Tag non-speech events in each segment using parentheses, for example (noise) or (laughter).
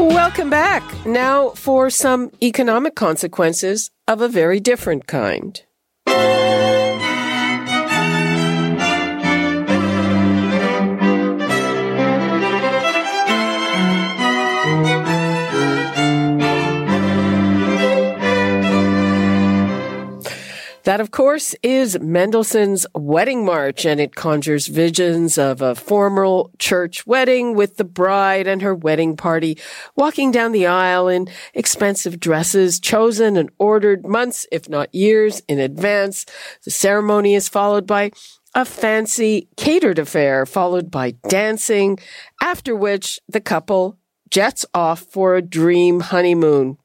Welcome back. Now for some economic consequences of a very different kind. That, of course, is Mendelssohn's Wedding March, and it conjures visions of a formal church wedding with the bride and her wedding party walking down the aisle in expensive dresses chosen and ordered months, if not years, in advance. The ceremony is followed by a fancy catered affair, followed by dancing, after which the couple jets off for a dream honeymoon.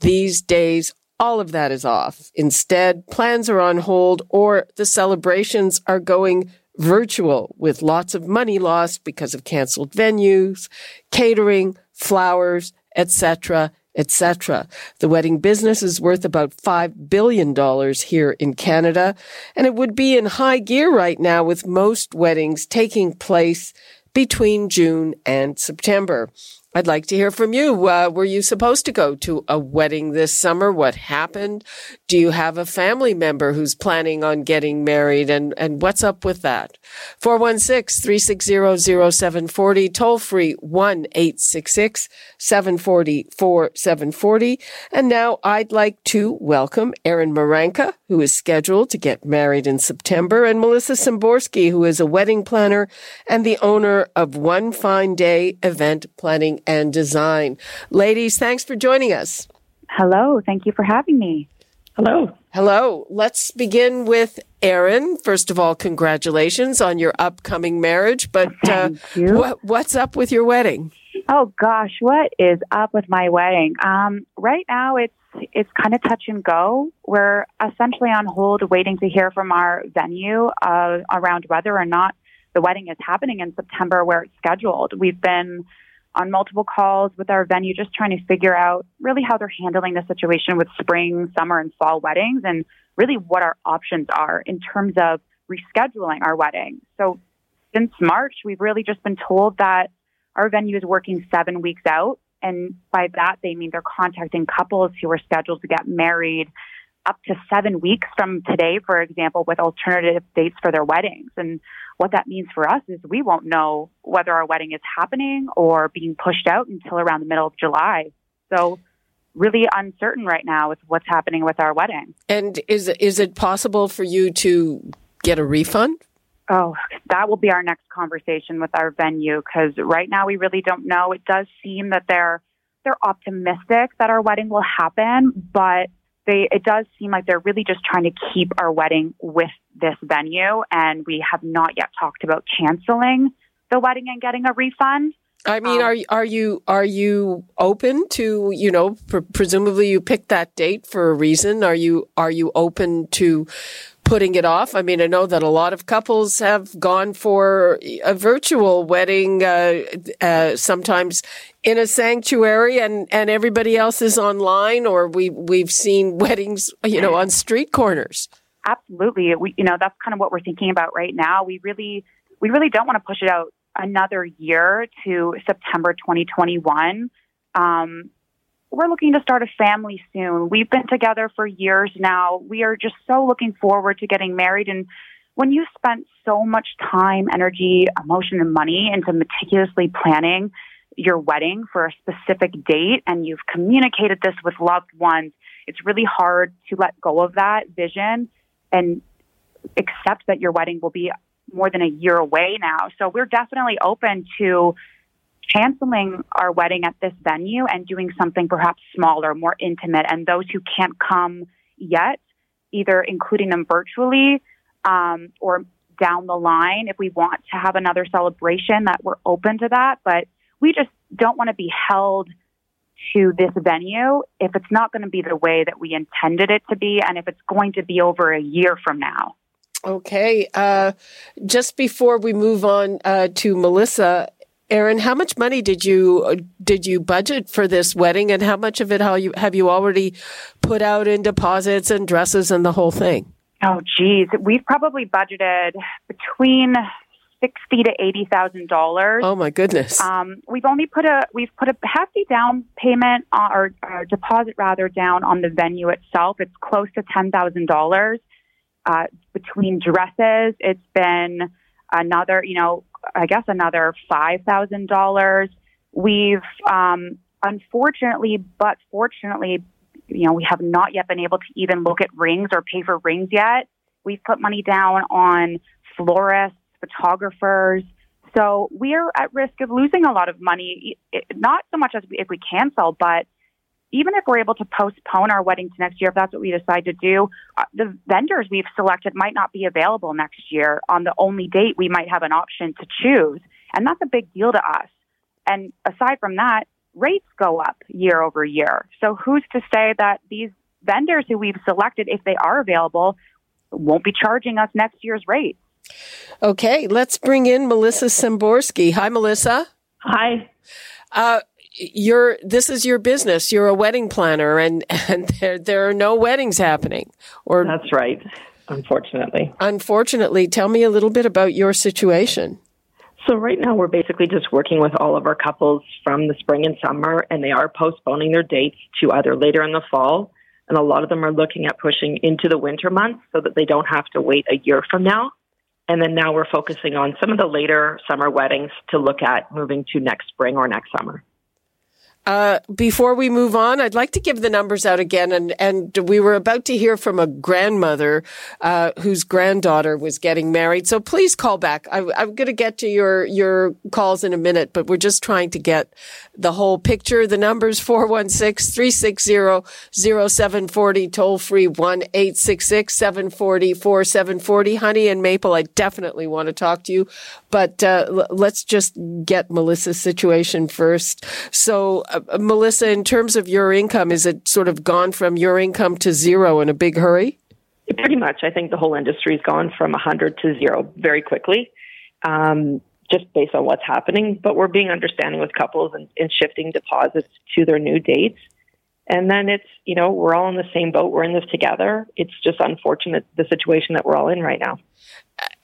These days all of that is off. Instead, plans are on hold or the celebrations are going virtual with lots of money lost because of canceled venues, catering, flowers, etc., etc. The wedding business is worth about $5 billion here in Canada, and it would be in high gear right now with most weddings taking place between June and September. I'd like to hear from you. Uh, were you supposed to go to a wedding this summer? What happened? Do you have a family member who's planning on getting married? And, and what's up with that? 416-360-0740, toll free 1-866-740-4740. And now I'd like to welcome Erin Marranca, who is scheduled to get married in September, and Melissa Samborski, who is a wedding planner and the owner of One Fine Day Event Planning and Design. Ladies, thanks for joining us. Hello. Thank you for having me. Hello. Hello. Let's begin with Erin. First of all, congratulations on your upcoming marriage. But uh, what, what's up with your wedding? Oh gosh, what is up with my wedding? Um, right now, it's it's kind of touch and go. We're essentially on hold, waiting to hear from our venue uh, around whether or not the wedding is happening in September, where it's scheduled. We've been on multiple calls with our venue, just trying to figure out really how they're handling the situation with spring, summer, and fall weddings, and really what our options are in terms of rescheduling our wedding. So, since March, we've really just been told that our venue is working seven weeks out. And by that, they mean they're contacting couples who are scheduled to get married up to seven weeks from today, for example, with alternative dates for their weddings. And what that means for us is we won't know whether our wedding is happening or being pushed out until around the middle of July. So, really uncertain right now with what's happening with our wedding. And is is it possible for you to get a refund? Oh, that will be our next conversation with our venue because right now we really don't know. It does seem that they're they're optimistic that our wedding will happen, but they it does seem like they're really just trying to keep our wedding with this venue and we have not yet talked about canceling the wedding and getting a refund. I mean, um, are are you are you open to you know pr- presumably you picked that date for a reason? Are you are you open to putting it off? I mean, I know that a lot of couples have gone for a virtual wedding, uh, uh, sometimes in a sanctuary, and and everybody else is online, or we we've seen (laughs) weddings, you know, on street corners. Absolutely, we you know that's kind of what we're thinking about right now. We really we really don't want to push it out another year to September 2021. Um, we're looking to start a family soon. We've been together for years now. We are just so looking forward to getting married. And when you spent so much time, energy, emotion, and money into meticulously planning your wedding for a specific date and you've communicated this with loved ones, it's really hard to let go of that vision and accept that your wedding will be more than a year away now. So we're definitely open to canceling our wedding at this venue and doing something perhaps smaller, more intimate. And those who can't come yet, either including them virtually um, or down the line, if we want to have another celebration, that we're open to that. But we just don't want to be held to this venue if it's not going to be the way that we intended it to be and if it's going to be over a year from now. Okay. Uh, just before we move on uh, to Melissa, Erin, how much money did you did you budget for this wedding, and how much of it how you have you already put out in deposits and dresses and the whole thing? Oh, geez, we've probably budgeted between sixty to eighty thousand dollars. Oh my goodness! Um, we've only put a we've put a hefty down payment uh, or, or deposit rather down on the venue itself. It's close to ten thousand uh, dollars. Between dresses, it's been another, you know, I guess another five thousand dollars. We've um, unfortunately, but fortunately, you know, we have not yet been able to even look at rings or pay for rings yet. We've put money down on florists photographers. So we're at risk of losing a lot of money, not so much as if we cancel, but even if we're able to postpone our wedding to next year, if that's what we decide to do, uh, the vendors we've selected might not be available next year on the only date we might have an option to choose. And that's a big deal to us. And aside from that, rates go up year over year. So who's to say that these vendors who we've selected, if they are available, won't be charging us next year's rates? Okay, let's bring in Melissa Samborski. Hi, Melissa. Hi. Uh, you're this is your business. You're a wedding planner, and (laughs) and there there are no weddings happening. Or that's right. Unfortunately. Unfortunately, tell me a little bit about your situation. So right now we're basically just working with all of our couples from the spring and summer, and they are postponing their dates to either later in the fall, and a lot of them are looking at pushing into the winter months so that they don't have to wait a year from now. And then now we're focusing on some of the later summer weddings to look at moving to next spring or next summer. Uh, before we move on, I'd like to give the numbers out again. And, and we were about to hear from a grandmother, uh, whose granddaughter was getting married. So please call back. I, am going to get to your, your calls in a minute, but we're just trying to get the whole picture. The numbers 416-360-0740, toll free 1-866-740-4740. Honey and Maple, I definitely want to talk to you, but, uh, l- let's just get Melissa's situation first. So, uh, Melissa, in terms of your income, is it sort of gone from your income to zero in a big hurry? Pretty much. I think the whole industry's gone from 100 to zero very quickly, um, just based on what's happening. But we're being understanding with couples and, and shifting deposits to their new dates. And then it's, you know, we're all in the same boat. We're in this together. It's just unfortunate the situation that we're all in right now.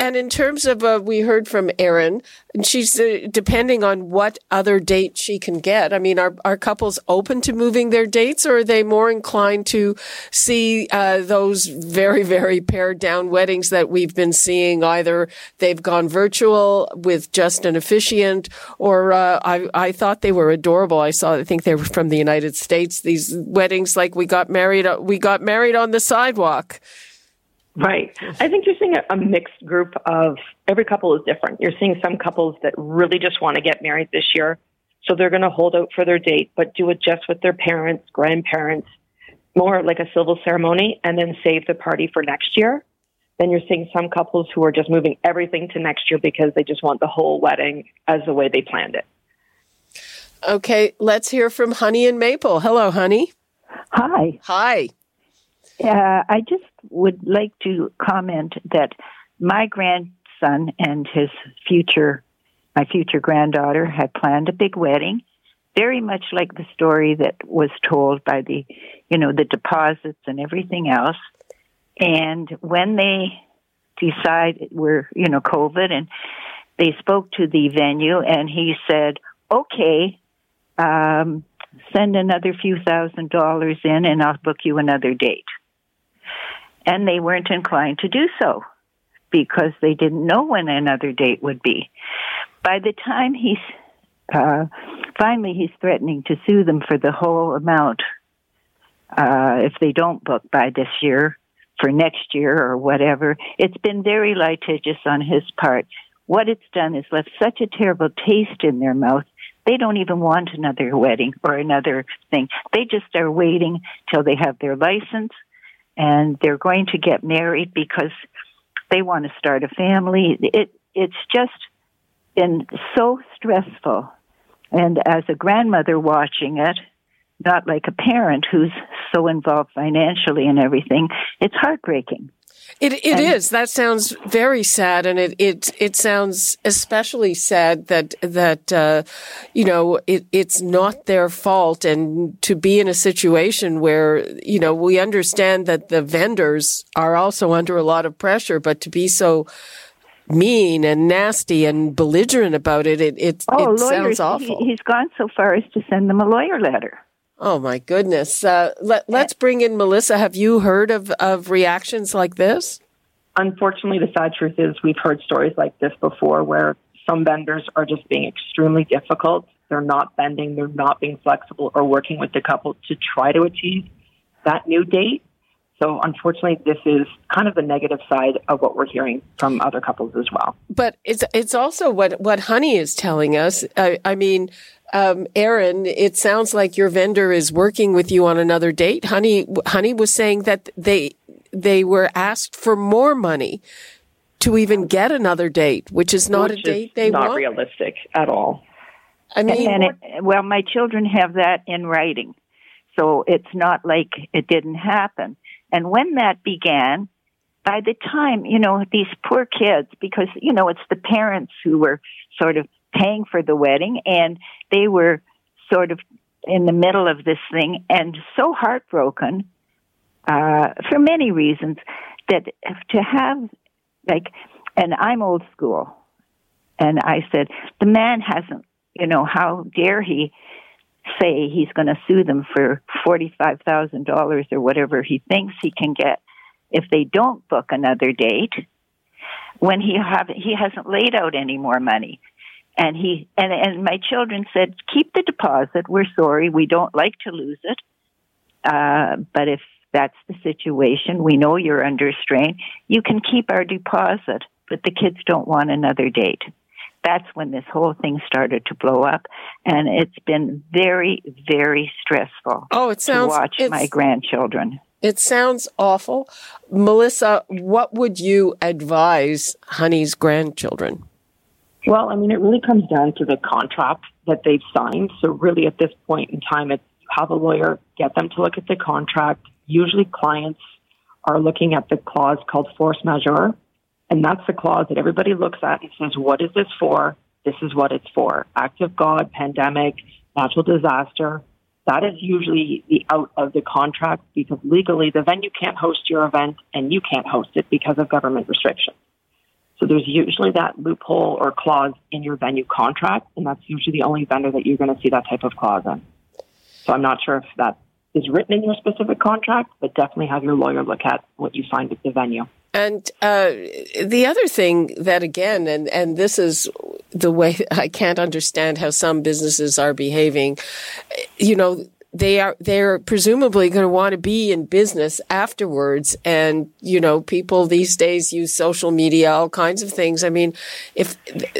And in terms of, uh, we heard from Erin, and she's uh, depending on what other date she can get. I mean, are, are couples open to moving their dates or are they more inclined to see, uh, those very, very pared down weddings that we've been seeing? Either they've gone virtual with just an officiant or, uh, I, I thought they were adorable. I saw, I think they were from the United States. These weddings like we got married, uh, we got married on the sidewalk. Right. I think you're seeing a, a, mixed group of every couple is different. You're seeing some couples that really just want to get married this year. So they're going to hold out for their date, but do it just with their parents, grandparents, more like a civil ceremony, and then save the party for next year. Then you're seeing some couples who are just moving everything to next year because they just want the whole wedding as the way they planned it. Okay, let's hear from Honey and Maple. Hello, Honey. Hi. Hi. Uh, I just would like to comment that my grandson and his future, my future granddaughter, had planned a big wedding, very much like the story that was told by the, you know, the deposits and everything else. And when they decide we're, you know, COVID, and they spoke to the venue, and he said, "Okay, um, send another few thousand dollars in, and I'll book you another date." And they weren't inclined to do so because they didn't know when another date would be. By the time he's uh, finally he's threatening to sue them for the whole amount uh, if they don't book by this year for next year or whatever. It's been very litigious on his part. What it's done is left such a terrible taste in their mouth. They don't even want another wedding or another thing. They just are waiting till they have their license and they're going to get married because they want to start a family. It it's just been so stressful. And as a grandmother watching it, not like a parent who's so involved financially and everything. It's heartbreaking. It it is. That sounds very sad, and it it it sounds especially sad that that uh, you know it it's not their fault, and to be in a situation where you know we understand that the vendors are also under a lot of pressure, but to be so mean and nasty and belligerent about it, it it, oh, it lawyers, sounds awful. He, he's gone so far as to send them a lawyer letter. Oh my goodness! Uh, let, let's bring in Melissa. Have you heard of of reactions like this? Unfortunately, the sad truth is we've heard stories like this before, where some vendors are just being extremely difficult. They're not bending, they're not being flexible, or working with the couple to try to achieve that new date. So unfortunately, this is kind of the negative side of what we're hearing from other couples as well. But it's it's also what what Honey is telling us. I, I mean, um, Erin, it sounds like your vendor is working with you on another date. Honey, Honey was saying that they they were asked for more money to even get another date, which is not which a date they not want. realistic at all. I mean, and it, well, my children have that in writing, so it's not like it didn't happen. And when that began, by the time you know these poor kids, because you know it's the parents who were sort of paying for the wedding, and they were sort of in the middle of this thing and so heartbroken uh, for many reasons that to have like, and I'm old school, and I said the man hasn't, you know, how dare he say he's going to sue them for forty five thousand dollars or whatever he thinks he can get if they don't book another date when he have he hasn't laid out any more money and he and and my children said keep the deposit. We're sorry. We don't like to lose it. Uh but if that's the situation we know you're under strain. You can keep our deposit but the kids don't want another date. That's when this whole thing started to blow up. And it's been very very stressful oh, it sounds to watch my grandchildren. It sounds awful. Melissa, what would you advise Honey's grandchildren? Well, I mean, it really comes down to the contract that they've signed. So, really, at this point in time, it's have a lawyer, get them to look at the contract. Usually, clients are looking at the clause called force majeure, and that's the clause that everybody looks at and says, What is this for? This is what it's for. Act of God, pandemic, natural disaster. That is usually the out of the contract because legally the venue can't host your event and you can't host it because of government restrictions. So there's usually that loophole or clause in your venue contract, and that's usually the only vendor that you're going to see that type of clause in. So I'm not sure if that is written in your specific contract, but definitely have your lawyer look at what you signed at the venue. And uh, the other thing that, again, and, and this is the way I can't understand how some businesses are behaving, you know, they are they're presumably going to want to be in business afterwards and you know people these days use social media all kinds of things i mean if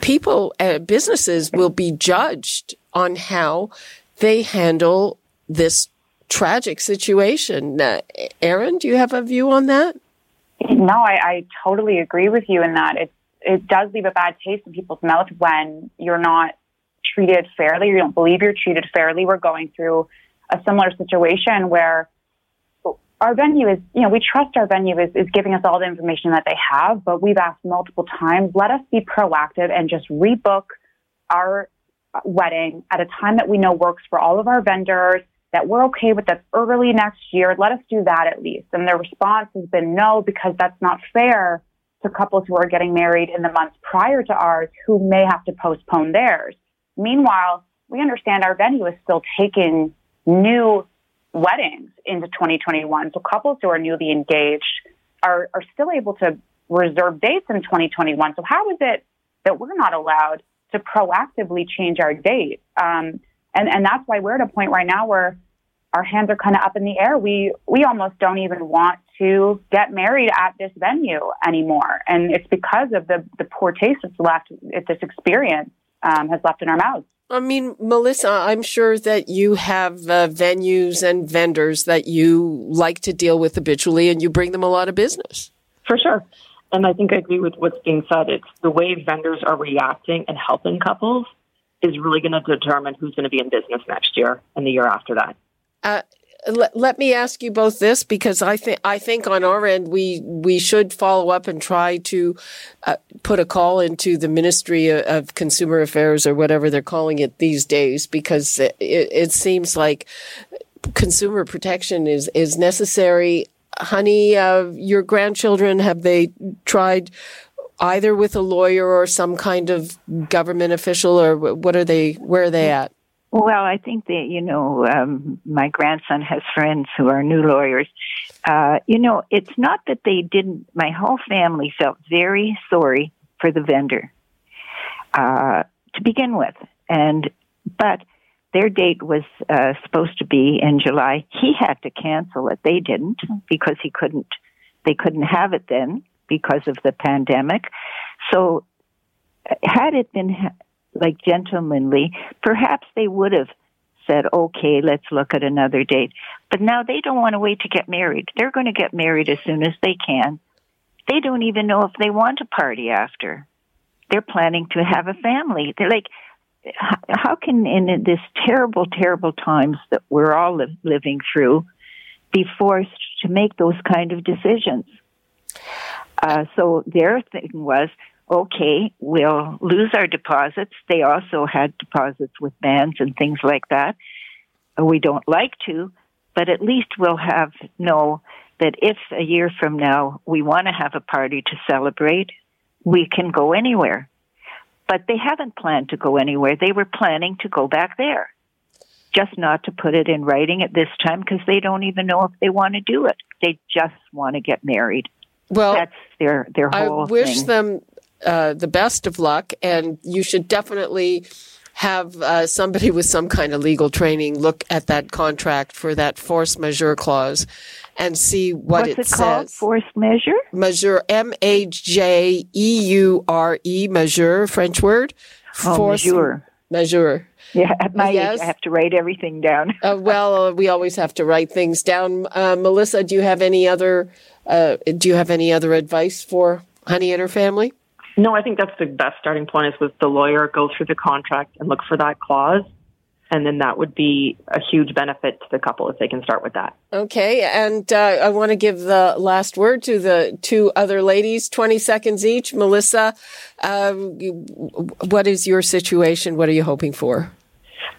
people uh, businesses will be judged on how they handle this tragic situation uh, erin do you have a view on that no, I, I totally agree with you in that it it does leave a bad taste in people's mouth when you're not treated fairly. or You don't believe you're treated fairly. We're going through a similar situation where our venue is, you know, we trust our venue is, is giving us all the information that they have, but we've asked multiple times, let us be proactive and just rebook our wedding at a time that we know works for all of our vendors that we're okay with that's early next year. Let us do that at least. And their response has been no, because that's not fair to couples who are getting married in the months prior to ours who may have to postpone theirs. Meanwhile, we understand our venue is still taking new weddings into 2021. So couples who are newly engaged are, are still able to reserve dates in 2021. So how is it that we're not allowed to proactively change our date? Um, and and that's why we're at a point right now where our hands are kind of up in the air. We we almost don't even want to get married at this venue anymore, and it's because of the the poor taste that's left. If this experience um, has left in our mouths. I mean, Melissa, I'm sure that you have uh, venues and vendors that you like to deal with habitually, and you bring them a lot of business. For sure. And I think I agree with what's being said. It's the way vendors are reacting and helping couples is really going to determine who's going to be in business next year and the year after that. Uh, let, let me ask you both this because I think I think on our end we we should follow up and try to uh, put a call into the Ministry of Consumer Affairs or whatever they're calling it these days because it, it seems like consumer protection is is necessary. Honey, uh, your grandchildren have they tried either with a lawyer or some kind of government official, or what are they? Where are they at? Well, I think that, you know, um, my grandson has friends who are new lawyers. Uh, you know, it's not that they didn't, my whole family felt very sorry for the vendor, uh, to begin with. And, but their date was, uh, supposed to be in July. He had to cancel it. They didn't because he couldn't, they couldn't have it then because of the pandemic. So, had it been like gentlemanly, perhaps they would have said, okay, let's look at another date. But now they don't want to wait to get married. They're going to get married as soon as they can. They don't even know if they want a party after. They're planning to have a family. They're like, how can in this terrible, terrible times that we're all li- living through be forced to make those kind of decisions? Uh, so their thing was, okay, we'll lose our deposits. They also had deposits with bands and things like that. We don't like to, but at least we'll have know that if a year from now we want to have a party to celebrate, we can go anywhere. But they haven't planned to go anywhere. They were planning to go back there. Just not to put it in writing at this time because they don't even know if they want to do it. They just want to get married. Well, that's their their whole. I wish thing. them uh, the best of luck, and you should definitely have uh, somebody with some kind of legal training look at that contract for that force majeure clause and see what What's it, it says. Called? Force measure? Measure, M A J E U R E, measure, French word. Oh, force majeure. Measure. Yeah, (laughs) at my Yes. age, I have to write everything down. Uh, well, uh, we always have to write things down. Uh, Melissa, do you have any other? Uh, do you have any other advice for Honey and her family? No, I think that's the best starting point is with the lawyer, go through the contract and look for that clause. And then that would be a huge benefit to the couple if they can start with that. Okay, and uh, I want to give the last word to the two other ladies, 20 seconds each. Melissa, uh, what is your situation? What are you hoping for?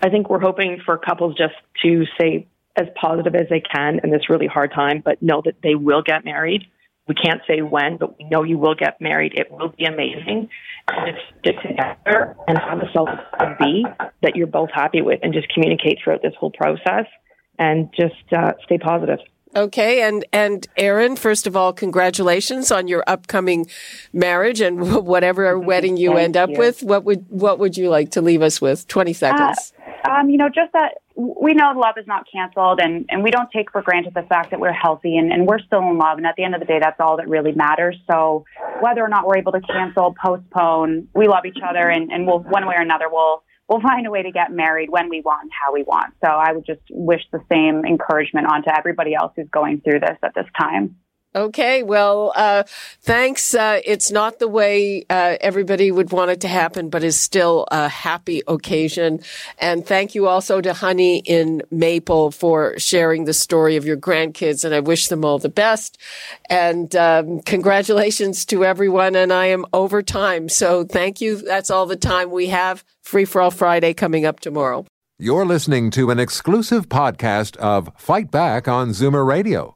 I think we're hoping for couples just to stay as positive as they can in this really hard time, but know that they will get married. We can't say when, but we know you will get married. It will be amazing. And just stick together and have a self be that you're both happy with and just communicate throughout this whole process and just uh, stay positive. Okay, and and Erin, first of all, congratulations on your upcoming marriage and (laughs) whatever wedding you Thank end up you. with. What would what would you like to leave us with? Twenty seconds. Um, you know, just that we know love is not canceled, and, and we don't take for granted the fact that we're healthy and, and we're still in love. And at the end of the day, that's all that really matters. So whether or not we're able to cancel, postpone, we love each other, and, and we'll one way or another we'll we'll find a way to get married when we want, how we want. So I would just wish the same encouragement onto everybody else who's going through this at this time. Okay, well, uh, thanks. Uh, it's not the way uh, everybody would want it to happen, but is still a happy occasion. And thank you also to Honey in Maple for sharing the story of your grandkids, and I wish them all the best. And um, congratulations to everyone. And I am over time, so thank you. That's all the time we have. Free for All Friday coming up tomorrow. You're listening to an exclusive podcast of Fight Back on Zoomer Radio,